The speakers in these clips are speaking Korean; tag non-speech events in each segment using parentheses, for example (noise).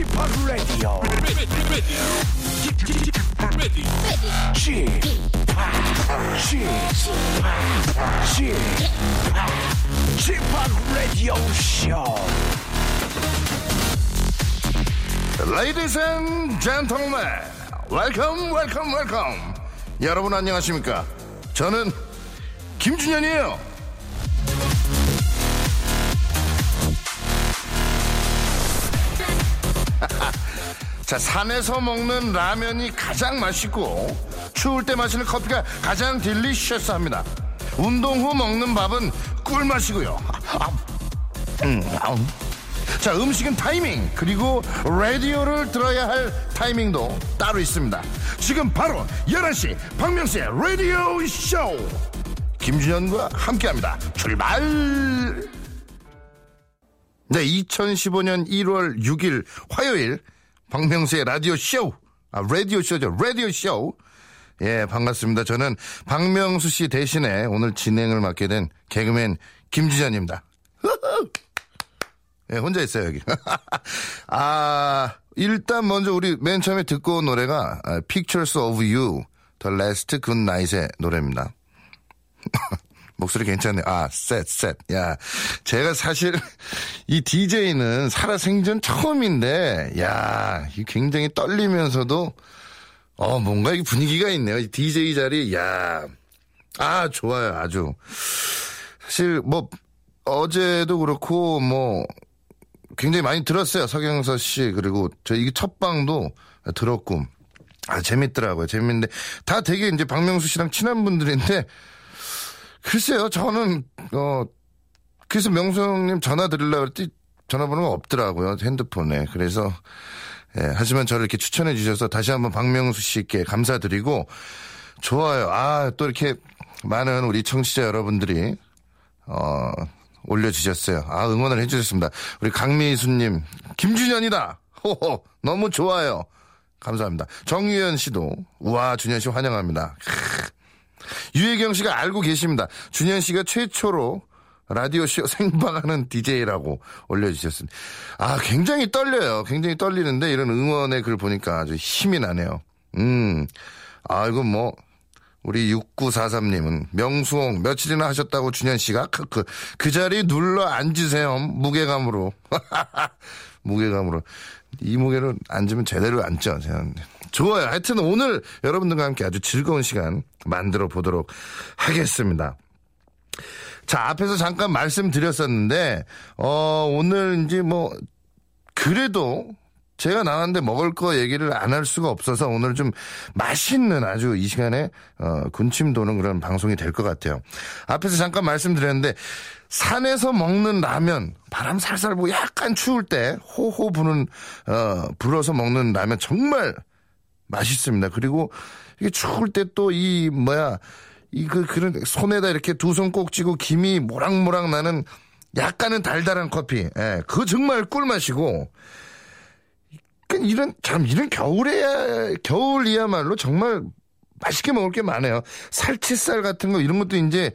P o p Radio Show. Ladies and gentlemen, welcome, welcome, welcome. 여러분 안녕하십니까? 저는 김준현이에요. 자, 산에서 먹는 라면이 가장 맛있고 추울 때 마시는 커피가 가장 딜리셔스합니다. 운동 후 먹는 밥은 꿀맛이고요. 아, (laughs) 음, 아우. 자, 음식은 타이밍, 그리고 라디오를 들어야 할 타이밍도 따로 있습니다. 지금 바로 11시 박명수의 라디오 쇼! 김준현과 함께 합니다. 출발! 네, 2015년 1월 6일 화요일 박명수의 라디오 쇼! 아, 라디오 쇼죠. 라디오 쇼! 예, 반갑습니다. 저는 박명수 씨 대신에 오늘 진행을 맡게 된 개그맨 김준현입니다. (laughs) 예, 혼자 있어요, 여기. (laughs) 아, 일단 먼저 우리 맨 처음에 듣고 온 노래가 아, Pictures of You, The Last Good Night의 노래입니다. (laughs) 목소리 괜찮네. 아, 셋, 셋. 야, 제가 사실 이 DJ는 살아생전 처음인데, 야, 이 굉장히 떨리면서도, 어, 뭔가 이 분위기가 있네요. 이 DJ 자리, 야, 아, 좋아요. 아주. 사실 뭐, 어제도 그렇고, 뭐, 굉장히 많이 들었어요. 서경서 씨. 그리고 저 이게 첫 방도 들었고. 아, 재밌더라고요. 재밌는데. 다 되게 이제 박명수 씨랑 친한 분들인데. 글쎄요. 저는, 어, 그래서 명수 형님 전화 드리려고 했더니 전화번호가 없더라고요. 핸드폰에. 그래서, 예, 하지만 저를 이렇게 추천해 주셔서 다시 한번 박명수 씨께 감사드리고. 좋아요. 아, 또 이렇게 많은 우리 청취자 여러분들이, 어, 올려주셨어요. 아, 응원을 해주셨습니다. 우리 강미수님, 김준현이다! 호호, 너무 좋아요. 감사합니다. 정유현 씨도, 우와, 준현 씨 환영합니다. 크으. 유혜경 씨가 알고 계십니다. 준현 씨가 최초로 라디오쇼 (laughs) 생방하는 DJ라고 올려주셨습니다. 아, 굉장히 떨려요. 굉장히 떨리는데 이런 응원의 글 보니까 아주 힘이 나네요. 음, 아, 이거 뭐, 우리 6943님은 명수홍 며칠이나 하셨다고 준현 씨가 크크 그 자리 눌러 앉으세요 무게감으로 (laughs) 무게감으로 이 무게로 앉으면 제대로 앉죠. 좋아요 하여튼 오늘 여러분들과 함께 아주 즐거운 시간 만들어 보도록 하겠습니다 자 앞에서 잠깐 말씀드렸었는데 어 오늘 이제 뭐 그래도 제가 나왔는데 먹을 거 얘기를 안 할 수가 없어서 오늘 좀 맛있는 아주 이 시간에 어, 군침 도는 그런 방송이 될 것 같아요. 앞에서 잠깐 말씀드렸는데 산에서 먹는 라면 바람 살살 불고 약간 추울 때 호호 부는 어 불어서 먹는 라면 정말 맛있습니다. 그리고 이게 추울 때 또 이 뭐야 이 그 그런 손에다 이렇게 두 손 꼭 쥐고 김이 모락모락 나는 약간은 달달한 커피. 예, 그거 정말 꿀맛이고 그러니까 이런 참 이런 겨울에야 겨울이야말로 정말 맛있게 먹을 게 많아요. 살치살 같은 거 이런 것도 이제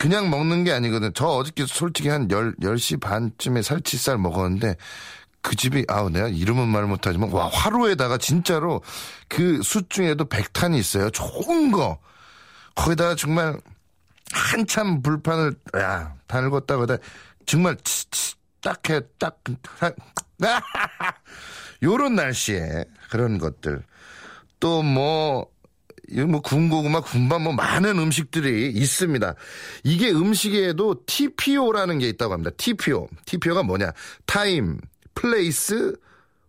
그냥 먹는 게 아니거든. 저 어저께 솔직히 한 10, 10시 반쯤에 살치살 먹었는데 그 집이 아우 내가 이름은 말 못하지만 와 화로에다가 진짜로 그 숯 중에도 백탄이 있어요. 좋은 거 거기다가 정말 한참 불판을 야 달궜다가 정말 딱해 딱 (laughs) 요런 날씨에 그런 것들 또 뭐 뭐 군고구마, 군밤 뭐 많은 음식들이 있습니다. 이게 음식에도 TPO라는 게 있다고 합니다. TPO. TPO가 뭐냐? time, place,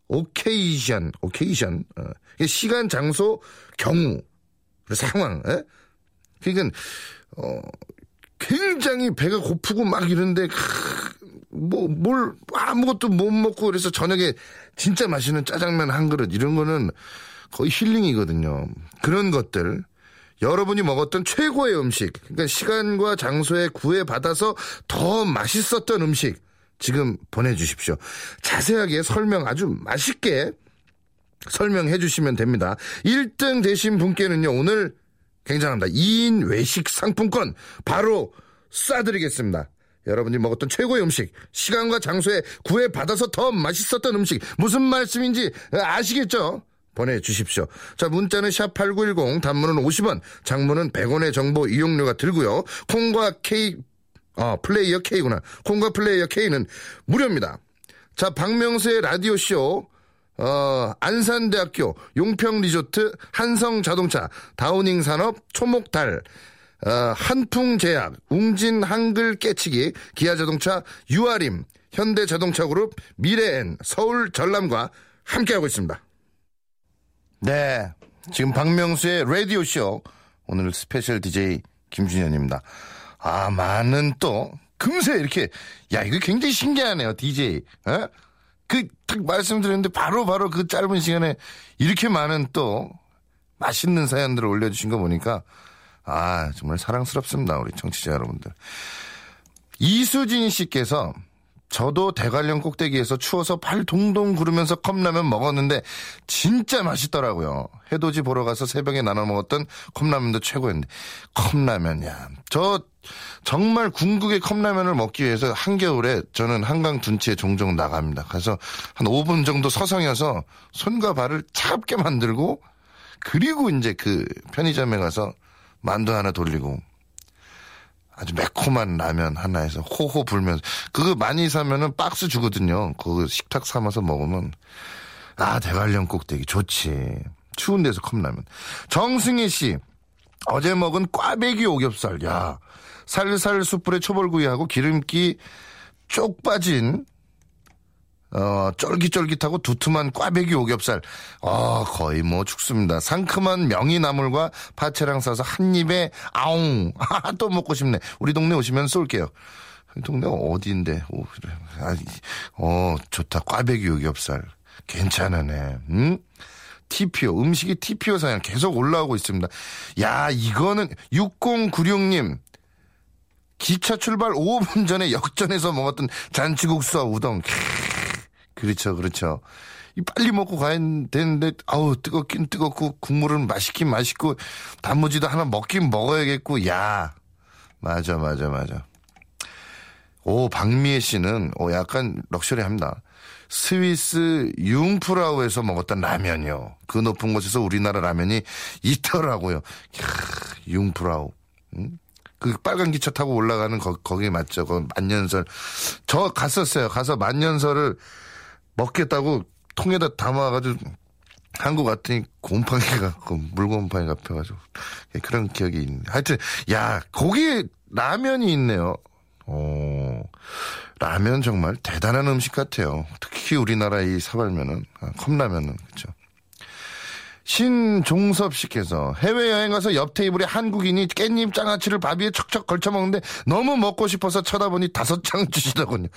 occasion, occasion. 어. 시간, 장소, 경우, 상황. 에? 그러니까 어 굉장히 배가 고프고 막 이런데 뭐뭘 아무것도 못 먹고 그래서 저녁에 진짜 맛있는 짜장면 한 그릇 이런 거는 거의 힐링이거든요. 그런 것들 여러분이 먹었던 최고의 음식, 그러니까 시간과 장소에 구애받아서 더 맛있었던 음식 지금 보내주십시오. 자세하게 설명 아주 맛있게 설명해 주시면 됩니다. 1등 되신 분께는요, 오늘 굉장합니다. 2인 외식 상품권 바로 쏴드리겠습니다. 여러분이 먹었던 최고의 음식, 시간과 장소에 구애받아서 더 맛있었던 음식, 무슨 말씀인지 아시겠죠? 보내주십시오. 자, 문자는 샵8910, 단문은 50원, 장문은 100원의 정보 이용료가 들고요. 콩과 K, 어, 플레이어 K구나. 콩과 플레이어 K는 무료입니다. 자, 박명수의 라디오쇼, 어, 안산대학교, 용평리조트, 한성자동차, 다우닝 산업, 초목달, 어, 한풍제약, 웅진 한글 깨치기, 기아자동차, 유아림, 현대자동차그룹, 미래엔, 서울 전람과 함께하고 있습니다. 네. 지금 박명수의 라디오쇼. 오늘 special DJ 김준현입니다. 아, 많은 또, 금세 이렇게, 야, 이거 굉장히 신기하네요, DJ. 어? 그, 딱 말씀드렸는데 바로 바로 그 짧은 시간에 이렇게 많은 또, 맛있는 사연들을 올려주신 거 보니까, 아, 정말 사랑스럽습니다, 우리 청취자 여러분들. 이수진 씨께서 저도 대관령 꼭대기에서 추워서 발 동동 구르면서 컵라면 먹었는데 진짜 맛있더라고요. 해돋이 보러 가서 새벽에 나눠 먹었던 컵라면도 최고였는데 컵라면이야. 저 정말 궁극의 컵라면을 먹기 위해서 한겨울에 저는 한강 둔치에 종종 나갑니다. 가서 한 5분 정도 서성여서 손과 발을 차갑게 만들고 그리고 이제 그 편의점에 가서 만두 하나 돌리고 아주 매콤한 라면 하나에서 호호 불면서 그거 많이 사면은 박스 주거든요. 그거 식탁 삼아서 먹으면 아 대관령 꼭대기 좋지. 추운 데서 컵라면. 정승희 씨 어제 먹은 꽈배기 오겹살. 야 살살 숯불에 초벌구이하고 기름기 쪽 빠진 어, 쫄깃쫄깃하고 두툼한 꽈배기 오겹살. 어, 거의 뭐 죽습니다. 상큼한 명이나물과 파채랑 싸서 한 입에 아웅. (laughs) 아, 또 먹고 싶네. 우리 동네 오시면 쏠게요. 동네가 어디인데? 오, 그래. 아, 어, 좋다. 꽈배기 오겹살. 괜찮으네. 응? TPO. 음식이 TPO 사양 계속 올라오고 있습니다. 야, 이거는 6096님. 기차 출발 5분 전에 역전해서 먹었던 잔치국수와 우동. 그렇죠, 그렇죠. 이 빨리 먹고 가야 되는데, 아우, 뜨겁긴 뜨겁고, 국물은 맛있긴 맛있고, 단무지도 하나 먹긴 먹어야겠고, 야. 맞아, 맞아, 맞아. 오, 박미애 씨는, 오, 약간 럭셔리 합니다. 스위스 융프라우에서 먹었던 라면이요. 그 높은 곳에서 우리나라 라면이 있더라고요. 캬, 융프라우. 응? 그 빨간 기차 타고 올라가는 거, 거기 맞죠? 그 만년설. 저 갔었어요. 가서 만년설을 먹겠다고 통에다 담아가지고 한국 갔더니 곰팡이가 그 물곰팡이가 펴가지고 그런 기억이 있는데 하여튼 야 거기 라면이 있네요. 오 라면 정말 대단한 음식 같아요. 특히 우리나라 이 사발면은 아, 컵라면은 그렇죠. 신종섭 씨께서 해외여행 가서 옆 테이블에 한국인이 깻잎 장아찌를 밥 위에 척척 걸쳐 먹는데 너무 먹고 싶어서 쳐다보니 다섯 장 주시더군요.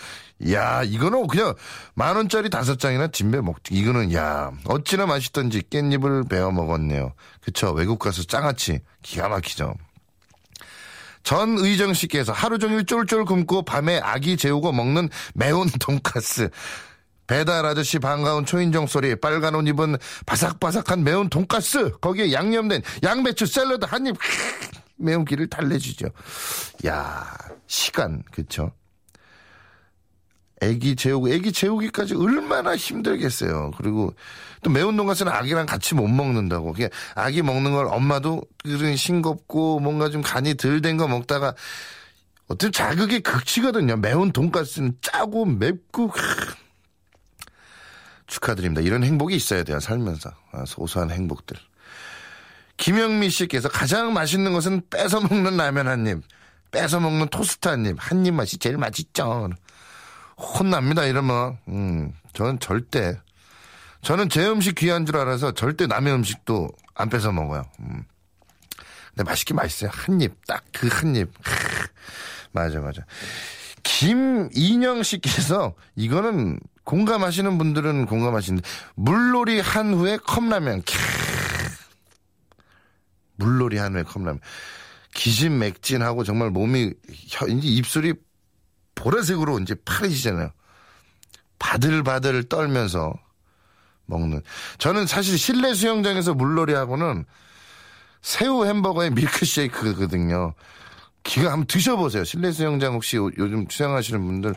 야 이거는 그냥 만 원짜리 다섯 장이나 진배 먹지. 이거는 야 어찌나 맛있던지 깻잎을 베어 먹었네요. 그쵸 외국 가서 장아찌 기가 막히죠. 전 의정 씨께서 하루 종일 쫄쫄 굶고 밤에 아기 재우고 먹는 매운 돈가스. 배달 아저씨 반가운 초인종 소리, 빨간 옷 입은 바삭바삭한 매운 돈가스, 거기에 양념된 양배추 샐러드 한 입, 매운기를 달래주죠. 야 시간, 그쵸? 애기 재우고, 애기 재우기까지 얼마나 힘들겠어요. 그리고 또 매운 돈가스는 아기랑 같이 못 먹는다고. 그냥 아기 먹는 걸 엄마도 그런 싱겁고 뭔가 좀 간이 덜 된 거 먹다가 어떤 자극의 극치거든요. 매운 돈가스는 짜고 맵고, 축하드립니다. 이런 행복이 있어야 돼요, 살면서. 아, 소소한 행복들. 김영미 씨께서 가장 맛있는 것은 뺏어 먹는 라면 한 입, 뺏어 먹는 토스트 한 입, 한 입 맛이 제일 맛있죠. 혼납니다, 이러면. 음, 저는 절대, 저는 제 음식 귀한 줄 알아서 절대 남의 음식도 안 뺏어 먹어요. 음. 근데 맛있긴 맛있어요. 한 입, 딱 그 한 입. 맞아, 맞아. 김인영 씨께서 이거는 공감하시는 분들은 공감하시는데 물놀이 한 후에 컵라면 캬. 물놀이 한 후에 컵라면 기진맥진하고 정말 몸이 이제 입술이 보라색으로 이제 파래지잖아요. 바들바들 떨면서 먹는. 저는 사실 실내 수영장에서 물놀이 하고는 새우 햄버거에 밀크쉐이크거든요. 기가 한번 드셔보세요. 실내 수영장 혹시 요- 요즘 수영하시는 분들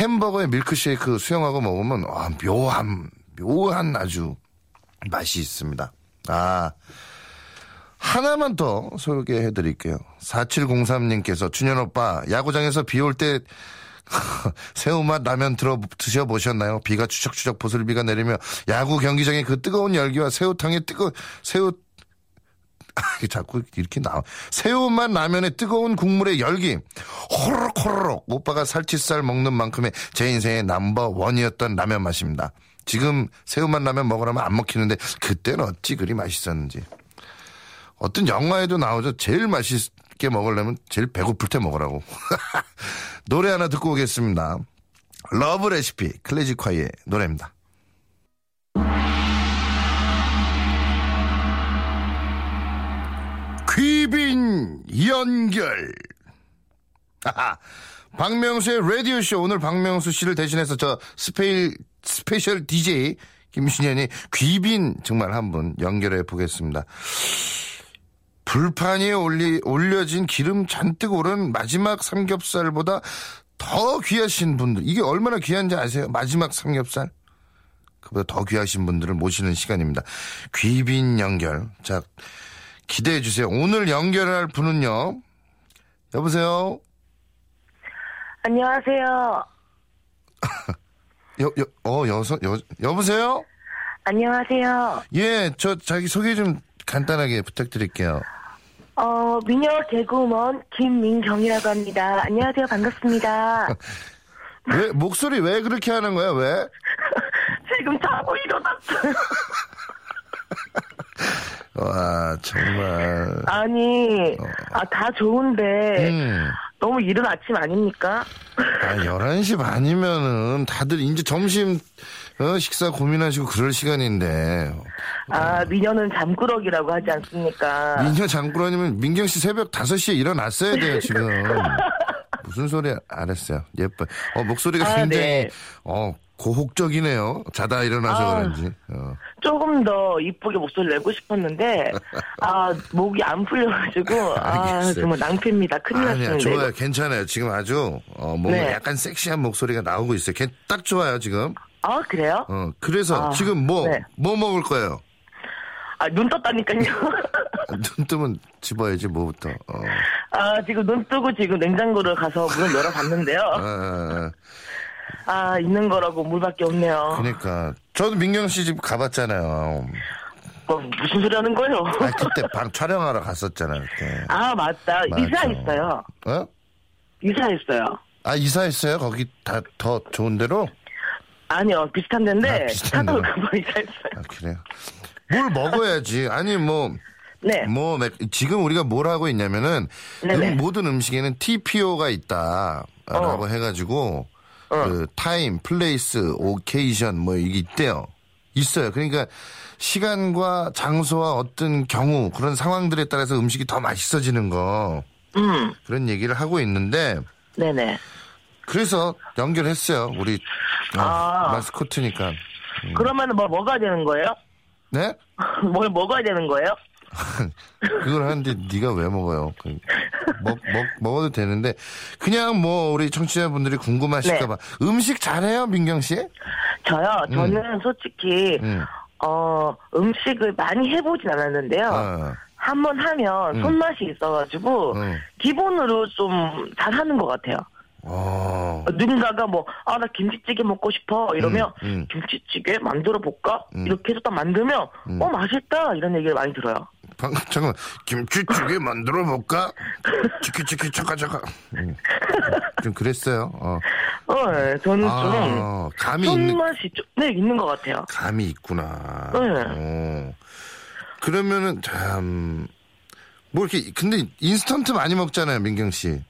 햄버거에 밀크쉐이크 수영하고 먹으면 아, 묘한 묘한 아주 맛이 있습니다. 아 하나만 더 소개해 드릴게요. 4703님께서 준현 오빠 야구장에서 비 올 때 (laughs) 새우맛 라면 들어 드셔보셨나요? 비가 추적추적 보슬비가 내리며 야구 경기장의 그 뜨거운 열기와 새우탕의 뜨거 새우 자꾸 이렇게 나와. 새우맛 라면의 뜨거운 국물의 열기. 호로록 호로록. 오빠가 살치살 먹는 만큼의 제 인생의 넘버 원이었던 라면 맛입니다. 지금 새우맛 라면 먹으라면 안 먹히는데 그때는 어찌 그리 맛있었는지. 어떤 영화에도 나오죠. 제일 맛있게 먹으려면 제일 배고플 때 먹으라고. (laughs) 노래 하나 듣고 오겠습니다. Love Recipe 클래지콰이의 노래입니다. 귀빈 연결. 하하. 박명수의 라디오쇼. 오늘 박명수 씨를 대신해서 저 스페일, special DJ 김준현이 귀빈 정말 한번 연결해 보겠습니다. 불판 위에 올리, 올려진 기름 잔뜩 오른 마지막 삼겹살보다 더 귀하신 분들. 이게 얼마나 귀한지 아세요? 마지막 삼겹살? 그보다 더 귀하신 분들을 모시는 시간입니다. 귀빈 연결. 자, 기대해 주세요. 오늘 연결할 분은요. 여보세요? 안녕하세요. (laughs) 여, 여, 어, 여서, 여, 여보세요? 안녕하세요. 예, 저 자기 소개 좀 간단하게 부탁드릴게요. 어, 미녀 개그우먼 김민경이라고 합니다. 안녕하세요. 반갑습니다. (laughs) 왜, 목소리 왜 그렇게 하는 거야, 왜? (laughs) 지금 자고 일어났어요. 와, 정말. 아니, 아, 다 좋은데, 음. 너무 이른 아침 아닙니까? 아, 11시 반이면은 다들 이제 점심, 어, 식사 고민하시고 그럴 시간인데. 아, 미녀는 잠꾸러기라고 하지 않습니까? 민경 장꾸러님은 민경 씨 새벽 5시에 일어났어야 돼요, 지금. (laughs) 무슨 소리 알았어요. 예뻐. 어, 목소리가 아, 굉장히, 네. 어, 고혹적이네요. 자다 일어나서 아. 그런지. 어. 조금 더 이쁘게 목소리 내고 싶었는데, 아, 목이 안 풀려가지고, 아. 정말 낭패입니다. 큰일 아니야, 났습니다. 좋아요. 괜찮아요. 지금 아주, 어, 뭔가 네. 약간 섹시한 목소리가 나오고 있어요. 걔 딱 좋아요, 지금. 아, 그래요? 어, 그래서 아, 지금 뭐, 네. 뭐 먹을 거예요? 아, 눈 떴다니까요. 눈 뜨면 집어야지, 뭐부터. 어. 아, 지금 눈 뜨고 지금 냉장고를 가서 문을 (laughs) 열어봤는데요. 아, 아, 아, 있는 거라고 물밖에 없네요. 그러니까. 저도 민경 씨 집 가봤잖아요. 어, 무슨 소리 하는 거예요? 아, 그때 방 촬영하러 갔었잖아요, 그때. 아, 맞다. 맞아. 이사했어요. 어? 이사했어요. 아, 이사했어요? 거기 다 더 좋은 데로? 아니요, 비슷한 데인데, 아, 비슷한 데로. 그거 이사했어요. 아, 그래요. 뭘 먹어야지. 아니, 뭐, 네. 뭐, 맥- 지금 우리가 뭘 하고 있냐면은, 네네. 음, 모든 음식에는 TPO가 있다. 라고 어. 해가지고, 그, time, place, occasion, 뭐, 이게 있대요. 있어요. 그러니까, 시간과 장소와 어떤 경우, 그런 상황들에 따라서 음식이 더 맛있어지는 거, 음, 그런 얘기를 하고 있는데, 네네. 그래서 연결했어요. 우리, 어, 아. 마스코트니까. 음. 그러면은 뭐 먹어야 되는 거예요? 네? (laughs) 뭘 먹어야 되는 거예요? 그걸 하는데 네가 왜 먹어요? 그, 먹, 먹, 먹어도 되는데 그냥 뭐 우리 청취자분들이 궁금하실까봐 음식 잘해요 민경 씨? 저요, 저는 솔직히, 음. 어, 음식을 많이 해보진 않았는데요. 어. 한번 하면 음. 손맛이 있어가지고, 음. 기본으로 좀 잘하는 것 같아요. 어. 누군가가 뭐, 아, 나 김치찌개 먹고 싶어. 이러면, 음, 음. 김치찌개 만들어 볼까? 음. 이렇게 해서 딱 만들면, 어, 맛있다. 이런 얘기를 많이 들어요. 방금 잠깐만 김치찌개 만들어 볼까? 치키치키 차카 차카. 음. 좀 그랬어요. 어. 어, 예, 저는 아, 감이 좀, 있는 손맛이 좀, 네, 있는 것 같아요. 감이 있구나. 네. 어. 그러면은 참. 뭐 이렇게 근데 인스턴트 많이 먹잖아요 민경 씨.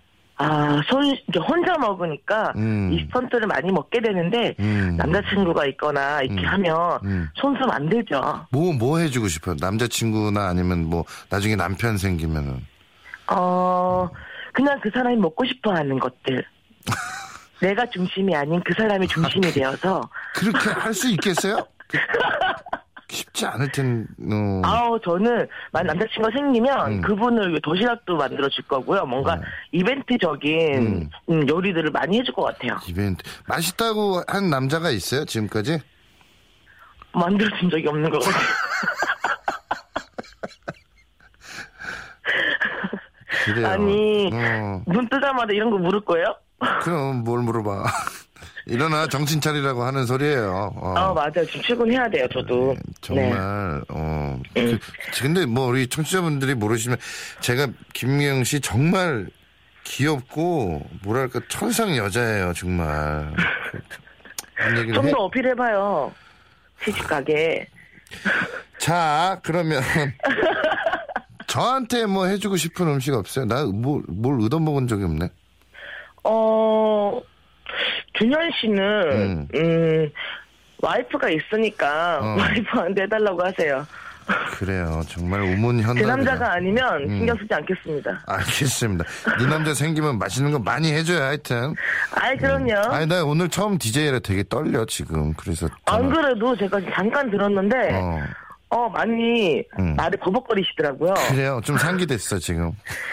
아, 손, 혼자 먹으니까, 음. 이스턴트를 많이 먹게 되는데, 음. 남자친구가 있거나, 이렇게 음. 하면, 음. 손수 안 되죠. 뭐, 뭐 해주고 싶어요? 남자친구나 아니면 뭐, 나중에 남편 생기면은. 어, 그냥 그 사람이 먹고 싶어 하는 것들. (laughs) 내가 중심이 아닌 그 사람이 중심이 되어서, 그렇게 할 수 있겠어요? (laughs) 그- 쉽지 않을 텐, 어. 아우 저는 만 남자친구 가 생기면 음. 그분을 위해 도시락도 만들어 줄 거고요. 뭔가 이벤트적인 음. 음, 요리들을 많이 해줄 것 같아요. 이벤트. 맛있다고 한 남자가 있어요, 지금까지? 만들어 준 적이 없는 것 같아요. 아니 어, 눈 뜨자마자 이런 거 물을 거예요? 그럼 뭘 물어봐. 일어나 정신 차리라고 하는 소리예요. 어. 아 맞아요. 지금 출근해야 돼요. 저도. 네. 정말 어 그, 근데 뭐 우리 청취자분들이 모르시면 제가 김미영 씨 정말 귀엽고 뭐랄까 천상 여자예요 정말 그런 얘기를 좀 해. 더 어필해봐요. 시집 가게. 자 그러면 저한테 뭐 해주고 싶은 음식 없어요? 나 뭘 뭘 얻어먹은 적이 없네. 어 준현 씨는 음. 음, 와이프가 있으니까 어. (laughs) 와이프한테 해달라고 하세요. 그래요 정말 우문현답. 그 남자가 아니면 음. 신경 쓰지 않겠습니다. 알겠습니다. 네 남자 생기면 맛있는 거 많이 해줘요 하여튼. 아이 그럼요. 아니 나 오늘 처음 DJ라 되게 떨려 지금 그래서 안 전화- 그래도 제가 잠깐 들었는데 어. 어 많이 음. 말을 버벅거리시더라고요. 그래요. 좀 상기됐어, 지금.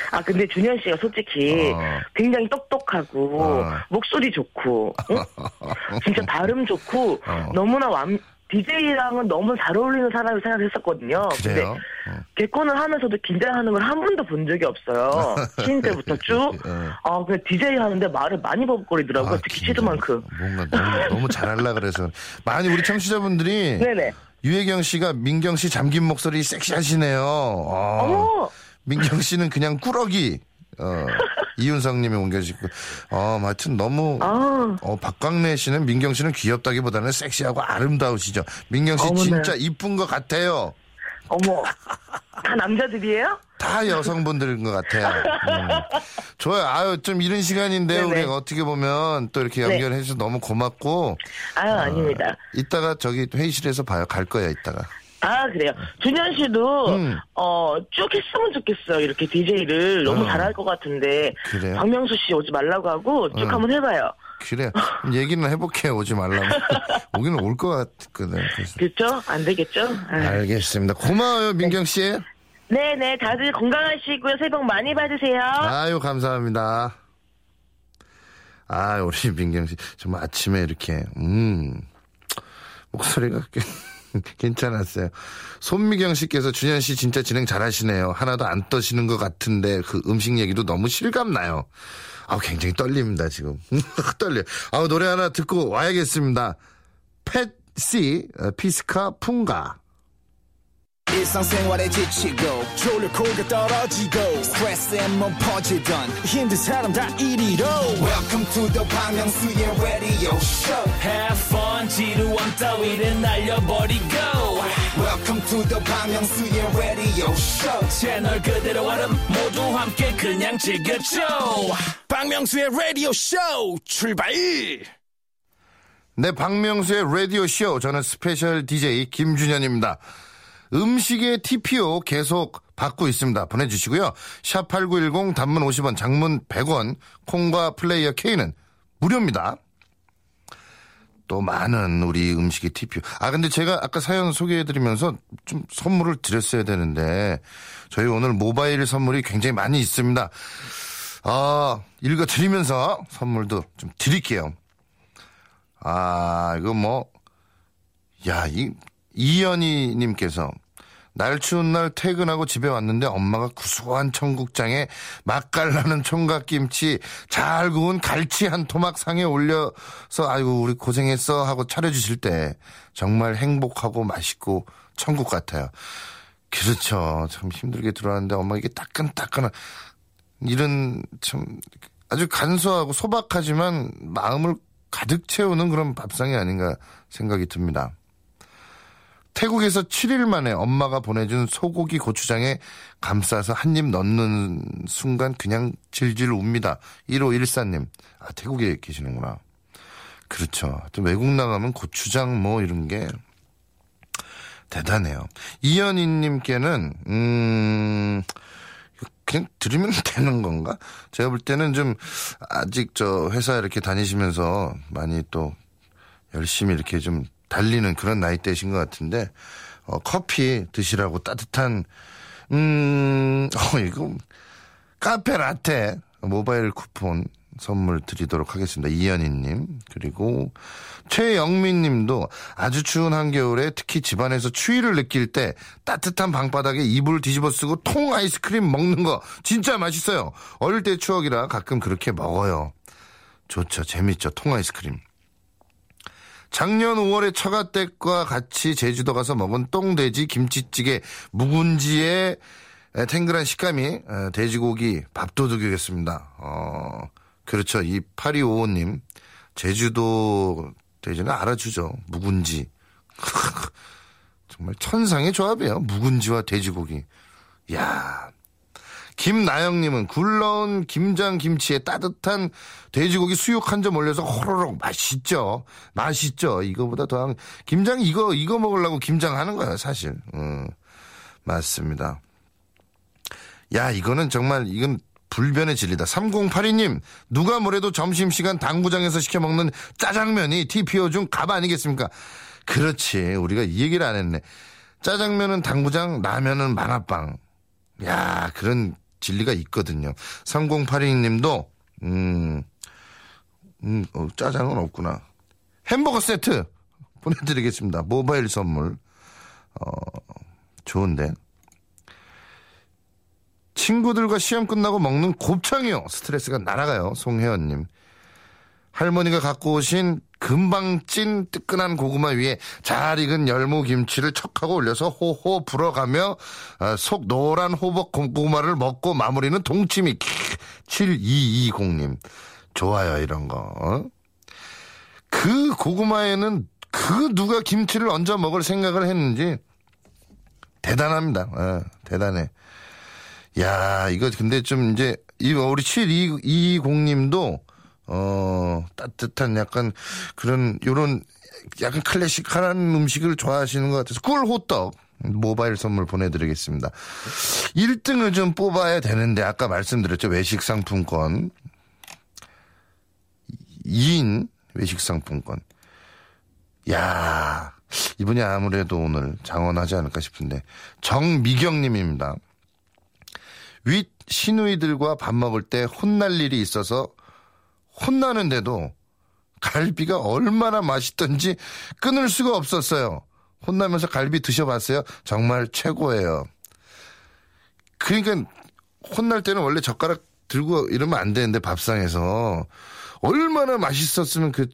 아 근데 준현 씨가 솔직히 어. 굉장히 똑똑하고 어. 목소리 좋고 응? (laughs) 진짜 발음 좋고 어. 너무나 완 DJ랑은 너무 잘 어울리는 사람을 생각했었거든요. 근데 그래요? 어. 개콘을 하면서도 긴장하는 걸 한 번도 본 적이 없어요. (laughs) 신인 때부터 쭉. 예. 아, 그 DJ 하는데 말을 많이 버벅거리더라고요. 특히 긴장. 시드만큼. 뭔가 너무, 너무 잘하려 그래서. 많이 우리 청취자분들이 (laughs) 네네. 유혜경 씨가 민경 씨 잠긴 목소리 섹시하시네요. 어. 어머! 민경 씨는 그냥 꾸러기. 어. (laughs) 이윤성 님이 옮겨주고. 어, 하여튼 너무. 아, 어, 박광래 씨는 민경 씨는 귀엽다기보다는 섹시하고 아름다우시죠. 민경 씨 어머나. 진짜 이쁜 것 같아요. 어머. 다 남자들이에요? 다 여성분들인 것 같아요. 음. 좋아요. 아유, 좀 이른 시간인데, 네네. 우리가 어떻게 보면 또 이렇게 네. 연결해서 너무 고맙고, 아유, 아닙니다. 이따가 저기 회의실에서 봐요. 갈 거야, 이따가. 아, 그래요. 준현 씨도, 음. 어, 쭉 했으면 좋겠어요. 이렇게 DJ를 너무 어. 잘할 것 같은데. 그래요? 박명수 씨 오지 말라고 하고 쭉 어. 한번 해봐요. 그래. 얘기는 해볼게요. 오지 말라고. (laughs) 오기는 올 것 같거든. 그렇죠? 안 되겠죠? 아. 알겠습니다. 고마워요, 민경 씨. 네 네, 다들 건강하시고요. 새해 복 많이 받으세요. 아유, 감사합니다. 아, 우리 민경 씨. 정말 아침에 이렇게, 음, 목소리가 꽤 (laughs) 괜찮았어요. 손미경 씨께서 준현 씨 진짜 진행 잘하시네요. 하나도 안 떠시는 것 같은데 그 음식 얘기도 너무 실감나요. 아, 굉장히 떨립니다, 지금. (laughs) 떨려. 아, 노래 하나 듣고 와야겠습니다. 펫씨, 어, 피스카 풍가. 지치고, 떨어지고, 퍼지던, welcome to the Bang radio show Have fun 지루함 따위를 날려버리고 welcome to the Myung-soo's radio show 채널 그대로 얼음 모두 함께 그냥 즐겨줘 박명수의 라디오 쇼 출발 네, 박명수의 라디오 쇼. 저는 special DJ 김준현입니다. 음식의 TPO 계속 받고 있습니다. 보내주시고요. 샵8910 단문 50원, 장문 100원, 콩과 플레이어 K는 무료입니다. 또 많은 우리 음식의 TPO. 아, 근데 제가 아까 사연 소개해드리면서 좀 선물을 드렸어야 되는데, 저희 오늘 모바일 선물이 굉장히 많이 있습니다. 아, 읽어드리면서 선물도 좀 드릴게요. 아, 이거 뭐, 야, 이, 이연희님께서, 날 추운 날 퇴근하고 집에 왔는데 엄마가 구수한 청국장에 맛깔나는 총각김치 잘 구운 갈치 한 토막 상에 올려서 아이고 우리 고생했어 하고 차려주실 때 정말 행복하고 맛있고 천국 같아요. 그렇죠. 참 힘들게 들어왔는데 엄마 이게 따끈따끈한 이런 참 아주 간소하고 소박하지만 마음을 가득 채우는 그런 밥상이 아닌가 생각이 듭니다. 태국에서 7일 만에 엄마가 보내준 소고기 고추장에 감싸서 한 입 넣는 순간 그냥 질질 웁니다. 1514님. 아, 태국에 계시는구나. 그렇죠. 또 외국 나가면 고추장 뭐 이런 게 대단해요. 이현희님께는, 음, 그냥 들으면 (laughs) 되는 건가? 제가 볼 때는 좀 아직 저 회사 이렇게 다니시면서 많이 또 열심히 이렇게 좀 달리는 그런 나이대신 것 같은데 어, 커피 드시라고 따뜻한 음, (laughs) 어, 이거 카페 라떼 모바일 쿠폰 선물 드리도록 하겠습니다. 이현희님 그리고 최영민님도 아주 추운 한겨울에 특히 집안에서 추위를 느낄 때 따뜻한 방바닥에 이불 뒤집어 쓰고 통 아이스크림 먹는 거 진짜 맛있어요. 어릴 때 추억이라 가끔 그렇게 먹어요. 좋죠, 재밌죠, 통 아이스크림. 작년 5월에 처가댁과 같이 제주도 가서 먹은 똥돼지 김치찌개 묵은지의 탱글한 식감이 돼지고기 밥도둑이겠습니다. 어, 그렇죠. 이 8255님 제주도 돼지는 알아주죠. 묵은지. (laughs) 정말 천상의 조합이에요. 묵은지와 돼지고기. 야 김나영님은 굴러온 김장 김치에 따뜻한 돼지고기 수육 한 점 올려서 호로록 맛있죠. 맛있죠. 이거보다 더한 김장 이거 이거 먹으려고 김장 하는 거예요, 사실. 음, 맞습니다. 야 이거는 정말 이건 불변의 진리다. 3082님 누가 뭐래도 점심시간 당구장에서 시켜 먹는 짜장면이 TPO 중 갑 아니겠습니까? 그렇지. 우리가 이 얘기를 안 했네. 짜장면은 당구장, 라면은 만화빵. 야, 그런 진리가 있거든요. 3082님도, 음, 음, 어, 짜장은 없구나. 햄버거 세트 보내드리겠습니다. 모바일 선물. 어, 좋은데. 친구들과 시험 끝나고 먹는 곱창이요. 스트레스가 날아가요. 송혜원님. 할머니가 갖고 오신 금방 찐 뜨끈한 고구마 위에 잘 익은 열무 김치를 척하고 올려서 호호 불어가며 아, 속 노란 호박 고구마를 먹고 마무리는 동치미 7220님 좋아요 이런 거. 어? 그 고구마에는 그 누가 김치를 얹어 먹을 생각을 했는지 대단합니다. 어, 대단해. 야 이거 근데 좀 이제 이 우리 7220님도 어, 따뜻한 약간 그런, 요런 약간 클래식한 음식을 좋아하시는 것 같아서 꿀 호떡 모바일 선물 보내드리겠습니다. 1등을 좀 뽑아야 되는데 아까 말씀드렸죠. 외식 상품권. 2인 외식 상품권. 야 이분이 아무래도 오늘 장원하지 않을까 싶은데 정미경 님입니다. 윗 시누이들과 밥 먹을 때 혼날 일이 있어서 혼나는데도 갈비가 얼마나 맛있던지 끊을 수가 없었어요. 혼나면서 갈비 드셔봤어요? 정말 최고예요. 그러니까 혼날 때는 원래 젓가락 들고 이러면 안 되는데 밥상에서 얼마나 맛있었으면 그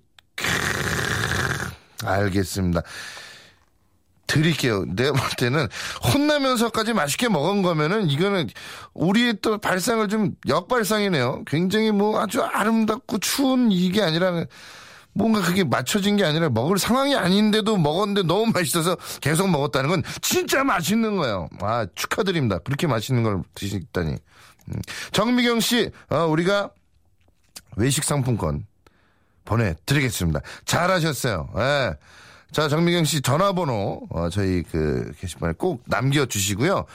알겠습니다. 드릴게요. 내가 볼 때는 혼나면서까지 맛있게 먹은 거면은 이거는 우리의 또 발상을 좀 역발상이네요. 굉장히 뭐 아주 아름답고 추운 이게 아니라 뭔가 그게 맞춰진 게 아니라 먹을 상황이 아닌데도 먹었는데 너무 맛있어서 계속 먹었다는 건 진짜 맛있는 거예요. 아, 축하드립니다. 그렇게 맛있는 걸 드시다니. 음. 정미경 씨, 어, 우리가 외식 상품권 보내드리겠습니다. 잘하셨어요. 예. 자, 정미경 씨 전화번호, 어, 저희 그 게시판에 꼭 남겨주시고요.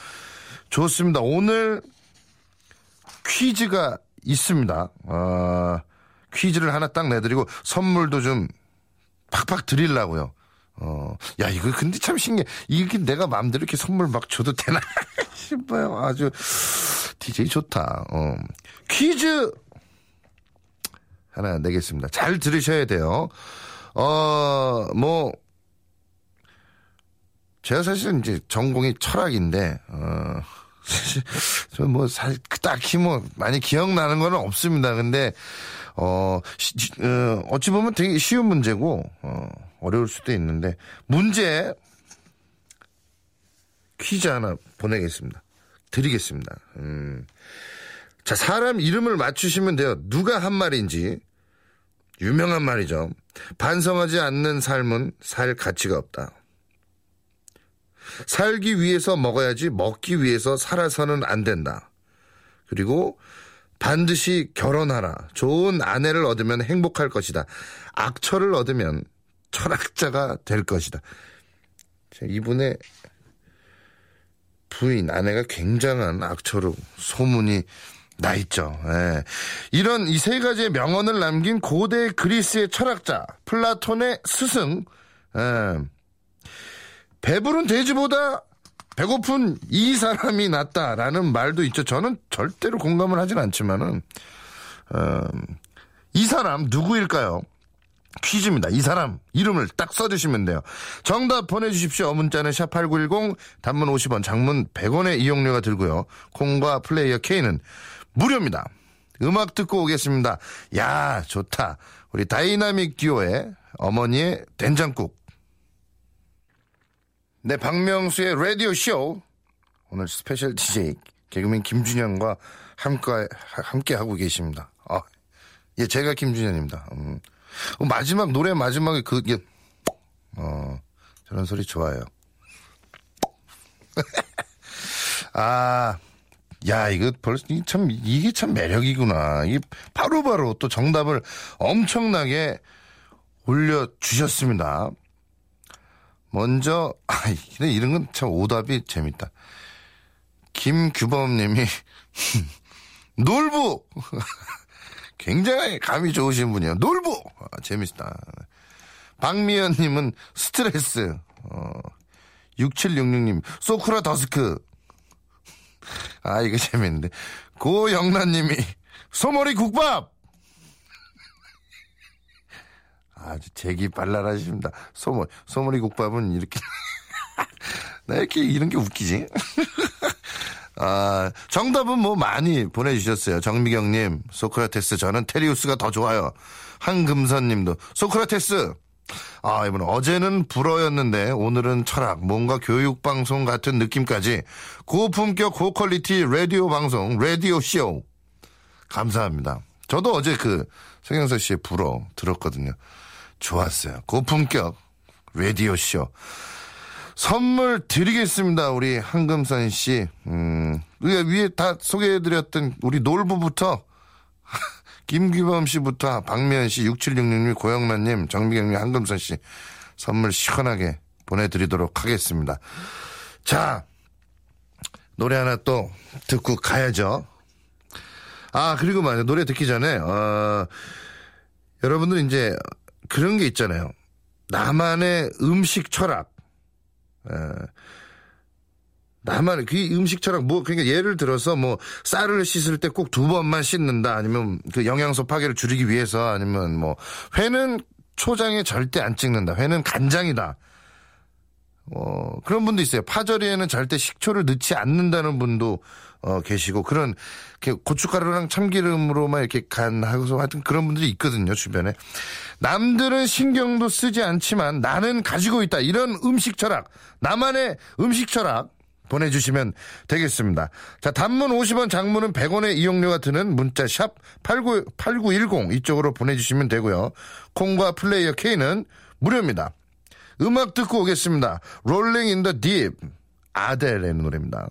좋습니다. 오늘 퀴즈가 있습니다. 어, 퀴즈를 하나 딱 내드리고 선물도 좀 팍팍 드리려고요. 어, 야, 이거 근데 참 신기해. 이게 내가 마음대로 이렇게 선물 막 줘도 되나 (laughs) 싶어요. 아주 DJ 좋다. 어. 퀴즈 하나 내겠습니다. 잘 들으셔야 돼요. 어, 뭐, 제가 사실 이제 전공이 철학인데, 어, (laughs) 저뭐 딱히 뭐 많이 기억나는 건 없습니다. 근데, 어, 시, 어, 어찌 보면 되게 쉬운 문제고, 어, 어려울 수도 있는데, 문제, 퀴즈 하나 보내겠습니다. 드리겠습니다. 음. 자, 사람 이름을 맞추시면 돼요. 누가 한 말인지. 유명한 말이죠. 반성하지 않는 삶은 살 가치가 없다. 살기 위해서 먹어야지 먹기 위해서 살아서는 안 된다. 그리고 반드시 결혼하라. 좋은 아내를 얻으면 행복할 것이다. 악처를 얻으면 철학자가 될 것이다. 이분의 부인, 아내가 굉장한 악처로 소문이 나 있죠. 예. 이런 이 세 가지의 명언을 남긴 고대 그리스의 철학자 플라톤의 스승 예. 배부른 돼지보다 배고픈 이 사람이 낫다라는 말도 있죠. 저는 절대로 공감을 하진 않지만은 어, 이 사람 누구일까요? 퀴즈입니다. 이 사람 이름을 딱 써주시면 돼요. 정답 보내주십시오. 문자는 샵8910 단문 50원 장문 100원의 이용료가 들고요. 콩과 플레이어 K는 무료입니다. 음악 듣고 오겠습니다. 야 좋다. 우리 다이나믹 듀오의 어머니의 된장국. 네, 박명수의 라디오 쇼. 오늘 special DJ 개그맨 김준현과 함께 함께 하고 계십니다. 아, 예, 제가 김준현입니다. 음. 어, 마지막 노래 마지막에 그 게 어 저런 소리 좋아요. (laughs) 아, 야 이거 벌써 참 이게 참 매력이구나. 이게 바로바로 또 정답을 엄청나게 올려 주셨습니다. 먼저 아 이런 건 참 오답이 재밌다. 김규범 님이 (laughs) 놀부 (laughs) 굉장히 감이 좋으신 분이에요. 놀부 아, 재밌다. 박미연 님은 스트레스. 어, 6766님 소크라 더스크. 아 이거 재밌는데 고영란님이 소머리 국밥. 아주 재기 발랄하십니다. 소머 소머리 국밥은 이렇게 (laughs) 나 이렇게 이런 게 웃기지? (laughs) 아, 정답은 뭐 많이 보내주셨어요. 정미경님, 소크라테스, 저는 테리우스가 더 좋아요. 한금선님도, 소크라테스! 아, 이분 어제는 불어였는데, 오늘은 철학, 뭔가 교육방송 같은 느낌까지, 고품격, 고퀄리티 라디오 방송, 라디오 쇼. 감사합니다. 저도 어제 그, 성영서 씨의 불어 들었거든요. 좋았어요. 고품격, 라디오 쇼. 선물 드리겠습니다. 우리 한금선 씨. 음, 위에 다 소개해드렸던 우리 놀부부터 김규범 씨부터 박미연 씨, 6766님, 고영란님, 정미경님, 한금선 씨 선물 시원하게 보내드리도록 하겠습니다. 자, 노래 하나 또 듣고 가야죠. 아, 그리고 말이야. 노래 듣기 전에, 어, 여러분들 이제 그런 게 있잖아요. 나만의 음식 철학. 에, 나만 그 음식 철학 뭐 그러니까 예를 들어서 뭐 쌀을 씻을 때 꼭 두 번만 씻는다 아니면 그 영양소 파괴를 줄이기 위해서 아니면 뭐 회는 초장에 절대 안 찍는다. 회는 간장이다. 어 그런 분도 있어요. 파절이에는 절대 식초를 넣지 않는다는 분도 어 계시고 그런 이렇게 고춧가루랑 참기름으로만 이렇게 간하고서 하여튼 그런 분들이 있거든요 주변에. 남들은 신경도 쓰지 않지만 나는 가지고 있다. 이런 음식 철학. 나만의 음식 철학 보내주시면 되겠습니다. 자, 단문 50원, 장문은 100원의 이용료가 드는 문자 샵 89, 8910 이쪽으로 보내주시면 되고요. 콩과 플레이어 K는 무료입니다. 음악 듣고 오겠습니다. Rolling in the Deep. 아델의 노래입니다.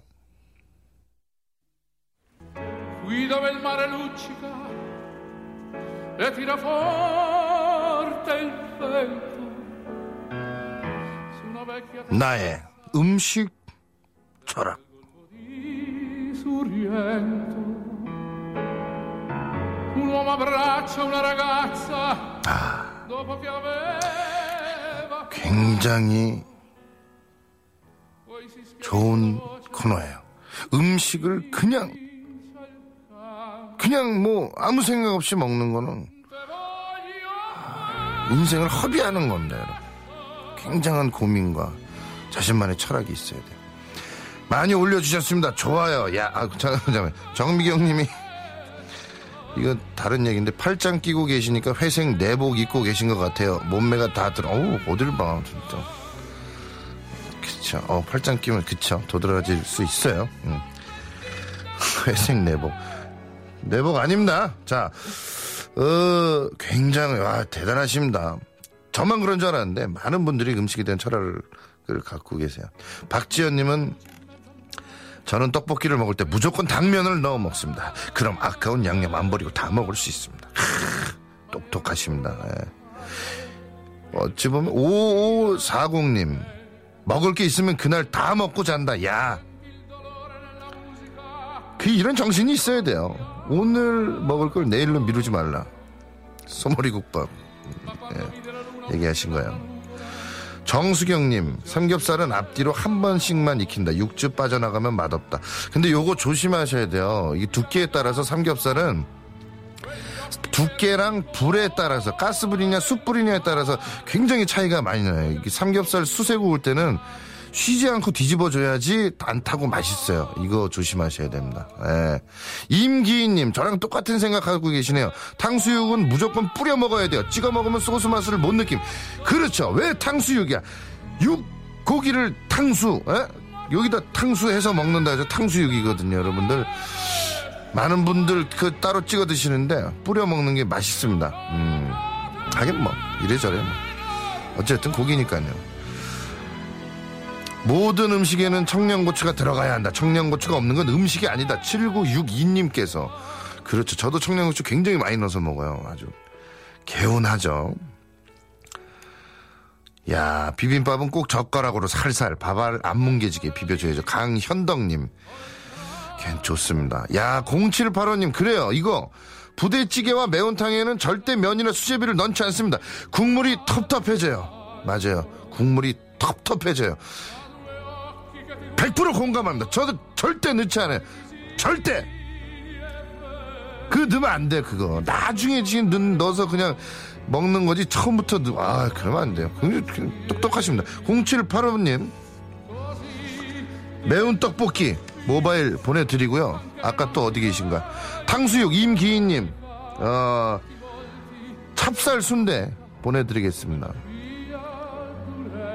qui dove il mare luccica e tira forte il vento su una vecchia 나의 음식 철학. aveva 굉장히 좋은 코너예요. 음식을 그냥 그냥 뭐 아무 생각 없이 먹는 거는 인생을 허비하는 건데 여러분. 굉장한 고민과 자신만의 철학이 있어야 돼요. 많이 올려주셨습니다. 좋아요. 야, 아, 잠깐만, 잠깐만. 정미경 님이 이거 다른 얘기인데 팔짱 끼고 계시니까 회색 내복 입고 계신 것 같아요. 몸매가 다 들어. 어우, 어딜 봐, 진짜. 그쵸. 어, 팔짱 끼면 그쵸. 도드라질 수 있어요. 음. (laughs) 회색 내복. 내복 아닙니다. 자, 어, 굉장히, 와, 대단하십니다. 저만 그런 줄 알았는데, 많은 분들이 음식에 대한 철학을 갖고 계세요. 박지연님은, 저는 떡볶이를 먹을 때 무조건 당면을 넣어 먹습니다. 그럼 아까운 양념 안 버리고 다 먹을 수 있습니다. 크, 똑똑하십니다. 예. 어찌 보면, 5540님, 먹을 게 있으면 그날 다 먹고 잔다. 야, 그 이런 정신이 있어야 돼요. 오늘 먹을 걸 내일로 미루지 말라. 소머리국밥 예, 얘기하신 거예요. 정수경님, 삼겹살은 앞뒤로 한 번씩만 익힌다. 육즙 빠져나가면 맛없다. 근데 요거 조심하셔야 돼요. 이 두께에 따라서 삼겹살은 두께랑 불에 따라서 가스불이냐 숯불이냐에 따라서 굉장히 차이가 많이 나요. 삼겹살 수세 구울 때는 쉬지 않고 뒤집어줘야지 안 타고 맛있어요. 이거 조심하셔야 됩니다. 예. 임기인님, 저랑 똑같은 생각하고 계시네요. 탕수육은 무조건 뿌려 먹어야 돼요. 찍어 먹으면 소스 맛을 못 느낌. 그렇죠. 왜 탕수육이야? 육, 고기를 탕수, 예? 여기다 탕수해서 먹는다 해서 탕수육이거든요, 여러분들. 많은 분들 그 따로 찍어 드시는데 뿌려 먹는 게 맛있습니다. 음, 하긴 뭐 이래저래 뭐. 어쨌든 고기니까요. 모든 음식에는 청양고추가 들어가야 한다. 청양고추가 없는 건 음식이 아니다. 7962님께서 그렇죠. 저도 청양고추 굉장히 많이 넣어서 먹어요. 아주 개운하죠. 야 비빔밥은 꼭 젓가락으로 살살 밥알 안 뭉개지게 비벼줘야죠. 강현덕님. 괜 좋습니다. 야 0785님 그래요. 이거 부대찌개와 매운탕에는 절대 면이나 수제비를 넣지 않습니다. 국물이 텁텁해져요. 맞아요. 국물이 텁텁해져요. 100% 공감합니다. 저도 절대 넣지 않아요. 절대. 그 넣으면 안 돼, 그거. 나중에 지금 넣어서 그냥 먹는 거지. 처음부터 넣, 아, 그러면 안 돼요. 굉장히 똑똑하십니다. 0785님. 매운 떡볶이 모바일 보내드리고요. 아까 또 어디 계신가? 탕수육 임기인님. 어, 찹쌀 순대 보내드리겠습니다.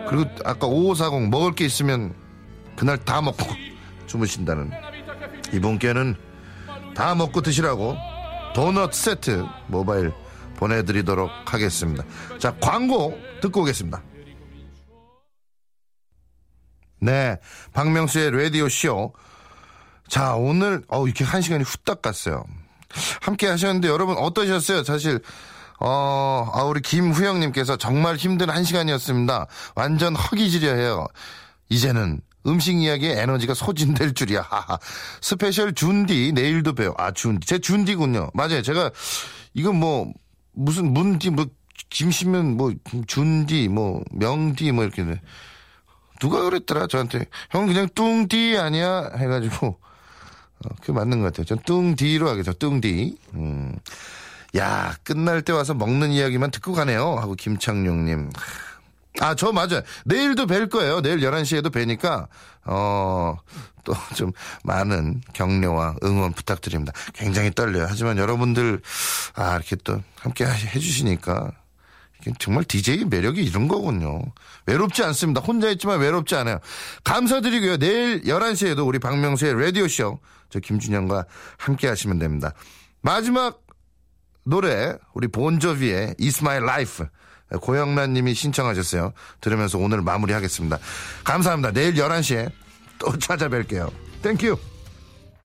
그리고 아까 5540 먹을 게 있으면 그날 다 먹고 주무신다는 이분께는 다 먹고 드시라고 도넛 세트 모바일 보내드리도록 하겠습니다. 자 광고 듣고 오겠습니다. 네, 박명수의 라디오 쇼. 자 오늘 어 이렇게 한 시간이 후딱 갔어요. 함께 하셨는데 여러분 어떠셨어요? 사실 어, 아, 우리 김후영님께서 정말 힘든 한 시간이었습니다. 완전 허기지려 해요. 이제는 음식 이야기에 에너지가 소진될 줄이야. special 준디 내일도 봬요. 아 준디 제 준디군요. 맞아요. 제가 이건 뭐 무슨 문디 뭐 김씨면 뭐 준디 뭐 명디 뭐 이렇게 누가 그랬더라 저한테 형 그냥 뚱디 아니야 해가지고 어, 그게 맞는 것 같아요. 전 뚱디로 하겠죠. 뚱디. 음. 야 끝날 때 와서 먹는 이야기만 듣고 가네요. 하고 김창룡님. 아, 저 맞아요. 내일도 뵐 거예요. 내일 11시에도 뵈니까, 어, 또 좀 많은 격려와 응원 부탁드립니다. 굉장히 떨려요. 하지만 여러분들, 아, 이렇게 또 함께 해주시니까, 정말 DJ 매력이 이런 거군요. 외롭지 않습니다. 혼자 있지만 외롭지 않아요. 감사드리고요. 내일 11시에도 우리 박명수의 라디오쇼, 저 김준영과 함께 하시면 됩니다. 마지막 노래, 우리 본조비의 It's My Life. 고영란 님이 신청하셨어요. 들으면서 오늘 마무리하겠습니다. 감사합니다. 내일 11시에 또 찾아뵐게요. Thank you.